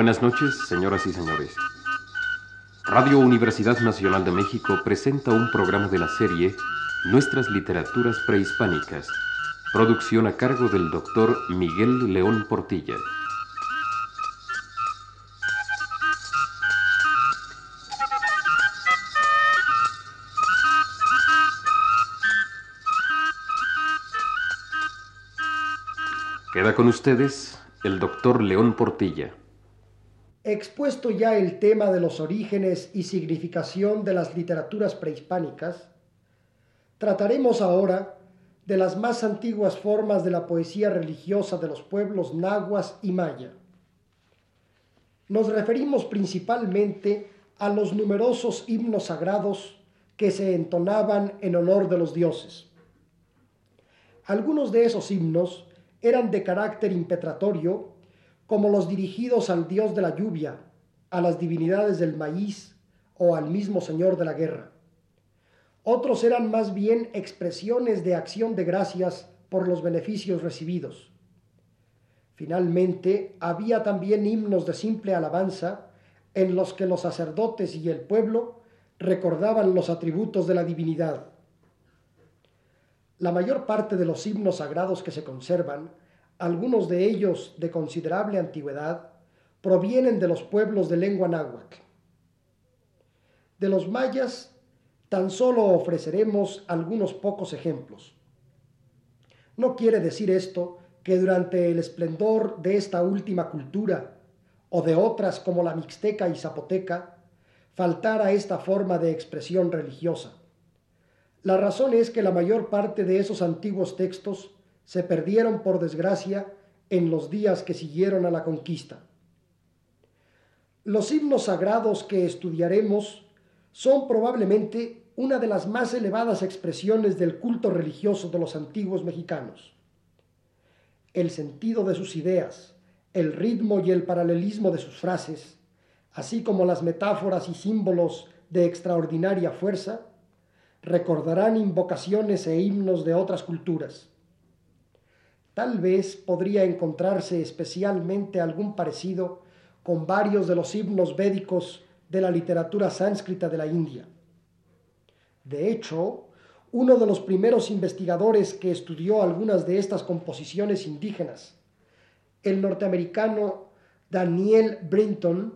Buenas noches, señoras y señores. Radio Universidad Nacional de México presenta un programa de la serie Nuestras Literaturas Prehispánicas, producción a cargo del doctor Miguel León Portilla. Queda con ustedes el doctor León Portilla. Expuesto ya el tema de los orígenes y significación de las literaturas prehispánicas, trataremos ahora de las más antiguas formas de la poesía religiosa de los pueblos nahuas y maya. Nos referimos principalmente a los numerosos himnos sagrados que se entonaban en honor de los dioses. Algunos de esos himnos eran de carácter impetratorio, como los dirigidos al dios de la lluvia, a las divinidades del maíz o al mismo señor de la guerra. Otros eran más bien expresiones de acción de gracias por los beneficios recibidos. Finalmente, había también himnos de simple alabanza en los que los sacerdotes y el pueblo recordaban los atributos de la divinidad. La mayor parte de los himnos sagrados que se conservan, algunos de ellos de considerable antigüedad, provienen de los pueblos de lengua náhuatl. De los mayas tan solo ofreceremos algunos pocos ejemplos. No quiere decir esto que durante el esplendor de esta última cultura o de otras como la mixteca y zapoteca faltara esta forma de expresión religiosa. La razón es que la mayor parte de esos antiguos textos se perdieron por desgracia en los días que siguieron a la conquista. Los himnos sagrados que estudiaremos son probablemente una de las más elevadas expresiones del culto religioso de los antiguos mexicanos. El sentido de sus ideas, el ritmo y el paralelismo de sus frases, así como las metáforas y símbolos de extraordinaria fuerza, recordarán invocaciones e himnos de otras culturas. Tal vez podría encontrarse especialmente algún parecido con varios de los himnos védicos de la literatura sánscrita de la India. De hecho, uno de los primeros investigadores que estudió algunas de estas composiciones indígenas, el norteamericano Daniel Brinton,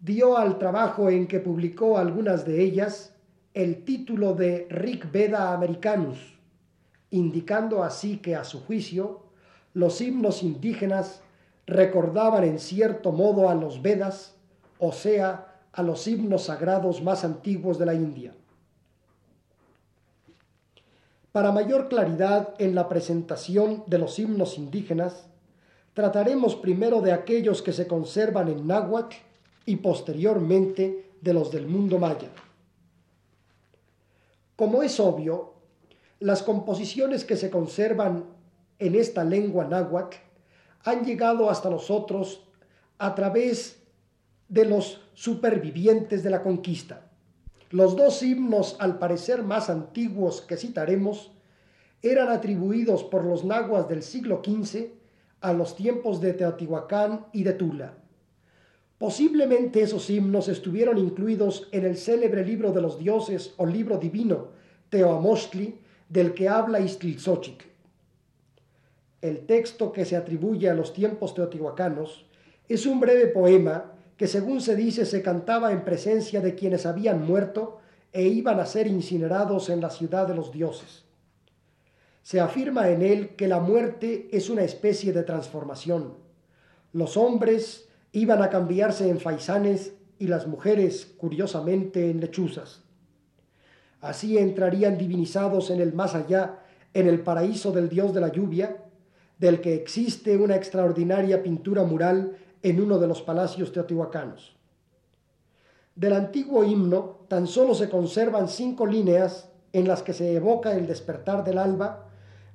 dio al trabajo en que publicó algunas de ellas el título de Rig Veda Americanus, indicando así que a su juicio los himnos indígenas recordaban en cierto modo a los Vedas, o sea, a los himnos sagrados más antiguos de la India. Para mayor claridad en la presentación de los himnos indígenas, trataremos primero de aquellos que se conservan en náhuatl y posteriormente de los del mundo maya. Como es obvio, las composiciones que se conservan en esta lengua náhuatl han llegado hasta nosotros a través de los supervivientes de la conquista. Los dos himnos, al parecer más antiguos que citaremos, eran atribuidos por los nahuas del siglo XV a los tiempos de Teotihuacán y de Tula. Posiblemente esos himnos estuvieron incluidos en el célebre libro de los dioses o libro divino Teoamostli del que habla Istlilxóchitl. El texto que se atribuye a los tiempos teotihuacanos es un breve poema que según se dice se cantaba en presencia de quienes habían muerto e iban a ser incinerados en la ciudad de los dioses. Se afirma en él que la muerte es una especie de transformación. Los hombres iban a cambiarse en faisanes y las mujeres, curiosamente, en lechuzas. Así entrarían divinizados en el más allá, en el paraíso del dios de la lluvia, del que existe una extraordinaria pintura mural en uno de los palacios teotihuacanos. Del antiguo himno tan solo se conservan cinco líneas en las que se evoca el despertar del alba,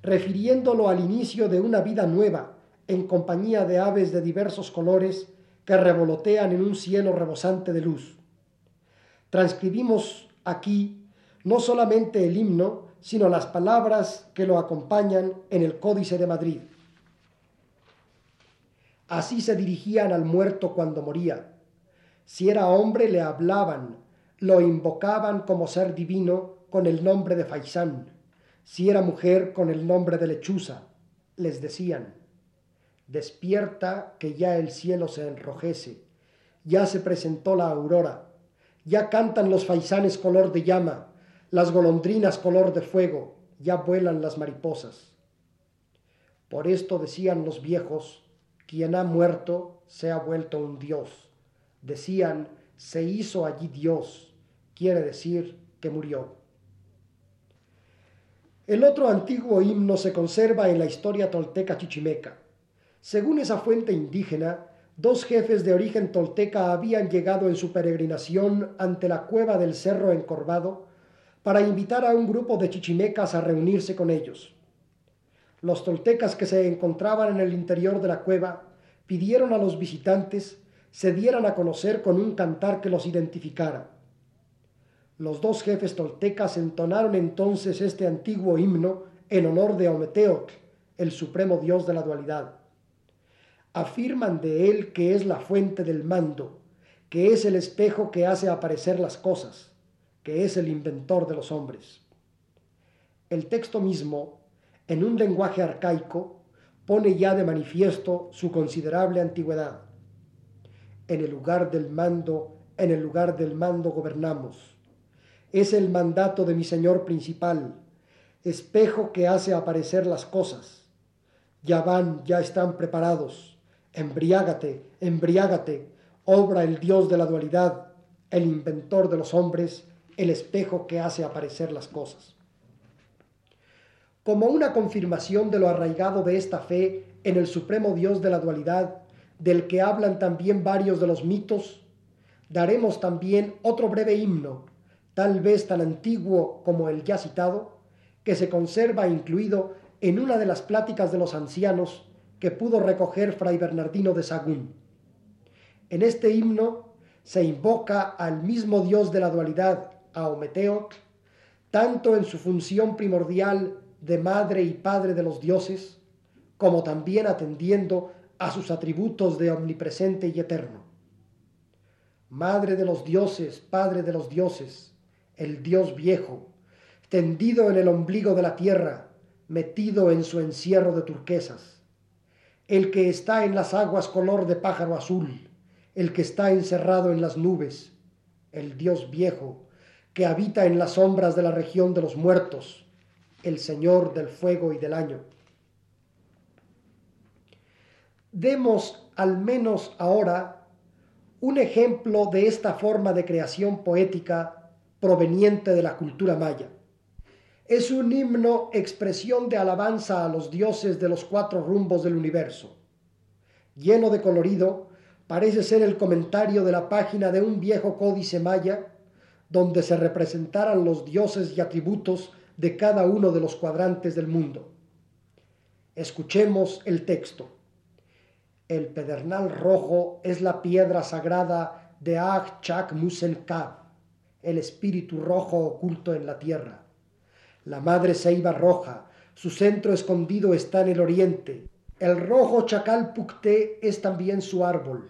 refiriéndolo al inicio de una vida nueva, en compañía de aves de diversos colores que revolotean en un cielo rebosante de luz. Transcribimos aquí no solamente el himno, sino las palabras que lo acompañan en el Códice de Madrid. Así se dirigían al muerto cuando moría. Si era hombre le hablaban, lo invocaban como ser divino con el nombre de Faisán. Si era mujer con el nombre de Lechuza, les decían, despierta que ya el cielo se enrojece, ya se presentó la aurora, ya cantan los faisanes color de llama, las golondrinas color de fuego, ya vuelan las mariposas. Por esto decían los viejos, quien ha muerto se ha vuelto un dios. Decían, se hizo allí Dios, quiere decir que murió. El otro antiguo himno se conserva en la historia tolteca chichimeca. Según esa fuente indígena, dos jefes de origen tolteca habían llegado en su peregrinación ante la cueva del Cerro Encorvado para invitar a un grupo de chichimecas a reunirse con ellos. Los toltecas que se encontraban en el interior de la cueva pidieron a los visitantes se dieran a conocer con un cantar que los identificara. Los dos jefes toltecas entonaron entonces este antiguo himno en honor de Ometeotl, el supremo dios de la dualidad. Afirman de él que es la fuente del mando, que es el espejo que hace aparecer las cosas, que es el inventor de los hombres. El texto mismo, en un lenguaje arcaico, pone ya de manifiesto su considerable antigüedad. En el lugar del mando, en el lugar del mando gobernamos es el mandato de mi Señor principal, espejo que hace aparecer las cosas. Ya van, ya están preparados. Embriágate, embriágate, obra el Dios de la dualidad, el inventor de los hombres, el espejo que hace aparecer las cosas. Como una confirmación de lo arraigado de esta fe en el supremo Dios de la dualidad, del que hablan también varios de los mitos, daremos también otro breve himno tal vez tan antiguo como el ya citado, que se conserva incluido en una de las pláticas de los ancianos que pudo recoger Fray Bernardino de Sagún. En este himno se invoca al mismo Dios de la dualidad, a Ometeotl, tanto en su función primordial de madre y padre de los dioses, como también atendiendo a sus atributos de omnipresente y eterno. Madre de los dioses, Padre de los dioses, el Dios viejo, tendido en el ombligo de la tierra, metido en su encierro de turquesas, el que está en las aguas color de pájaro azul, el que está encerrado en las nubes, el Dios viejo, que habita en las sombras de la región de los muertos, el Señor del fuego y del año. Demos al menos ahora un ejemplo de esta forma de creación poética proveniente de la cultura maya. Es un himno expresión de alabanza a los dioses de los cuatro rumbos del universo. Lleno de colorido, parece ser el comentario de la página de un viejo códice maya donde se representaran los dioses y atributos de cada uno de los cuadrantes del mundo. Escuchemos el texto. El pedernal rojo es la piedra sagrada de Ag Chak Musen el espíritu rojo oculto en la tierra. La madre ceiba roja, su centro escondido está en el oriente. El rojo chacal pucté es también su árbol.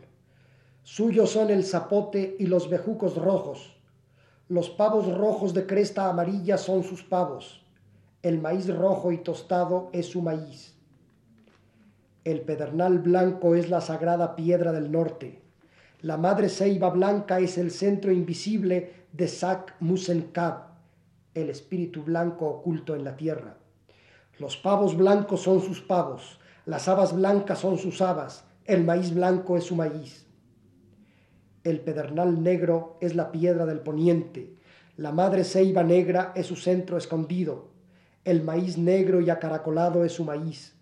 Suyos son el zapote y los bejucos rojos. Los pavos rojos de cresta amarilla son sus pavos. El maíz rojo y tostado es su maíz. El pedernal blanco es la sagrada piedra del norte. La madre ceiba blanca es el centro invisible de Sak Musenkab, el espíritu blanco oculto en la tierra. Los pavos blancos son sus pavos, las habas blancas son sus habas, el maíz blanco es su maíz. El pedernal negro es la piedra del poniente, la madre ceiba negra es su centro escondido, el maíz negro y acaracolado es su maíz,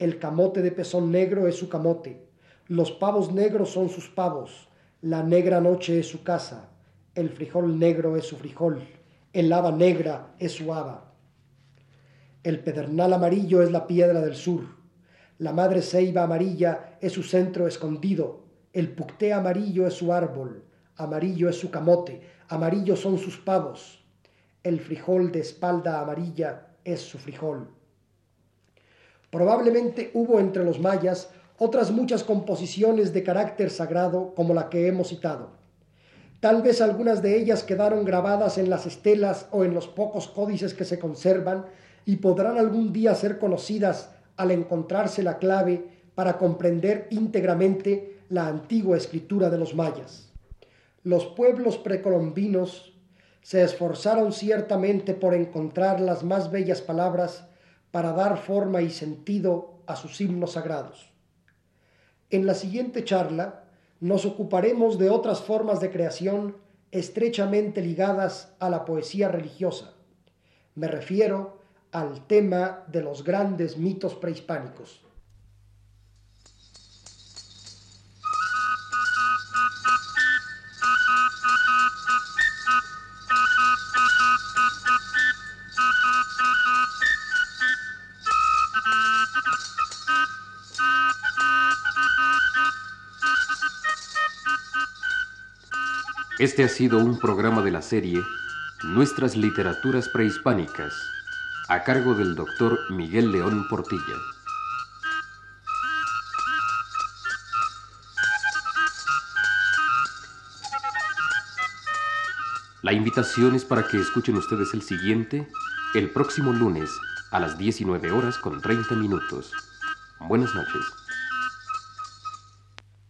el camote de pezón negro es su camote, los pavos negros son sus pavos, la negra noche es su casa, el frijol negro es su frijol, el haba negra es su haba. El pedernal amarillo es la piedra del sur, la madre ceiba amarilla es su centro escondido, el pucté amarillo es su árbol, amarillo es su camote, amarillo son sus pavos, el frijol de espalda amarilla es su frijol. Probablemente hubo entre los mayas otras muchas composiciones de carácter sagrado como la que hemos citado. Tal vez algunas de ellas quedaron grabadas en las estelas o en los pocos códices que se conservan y podrán algún día ser conocidas al encontrarse la clave para comprender íntegramente la antigua escritura de los mayas. Los pueblos precolombinos se esforzaron ciertamente por encontrar las más bellas palabras para dar forma y sentido a sus himnos sagrados. En la siguiente charla nos ocuparemos de otras formas de creación estrechamente ligadas a la poesía religiosa. Me refiero al tema de los grandes mitos prehispánicos. Este ha sido un programa de la serie Nuestras Literaturas Prehispánicas, a cargo del doctor Miguel León Portilla. La invitación es para que escuchen ustedes el siguiente el próximo lunes a las 19 horas con 30 minutos. Buenas noches.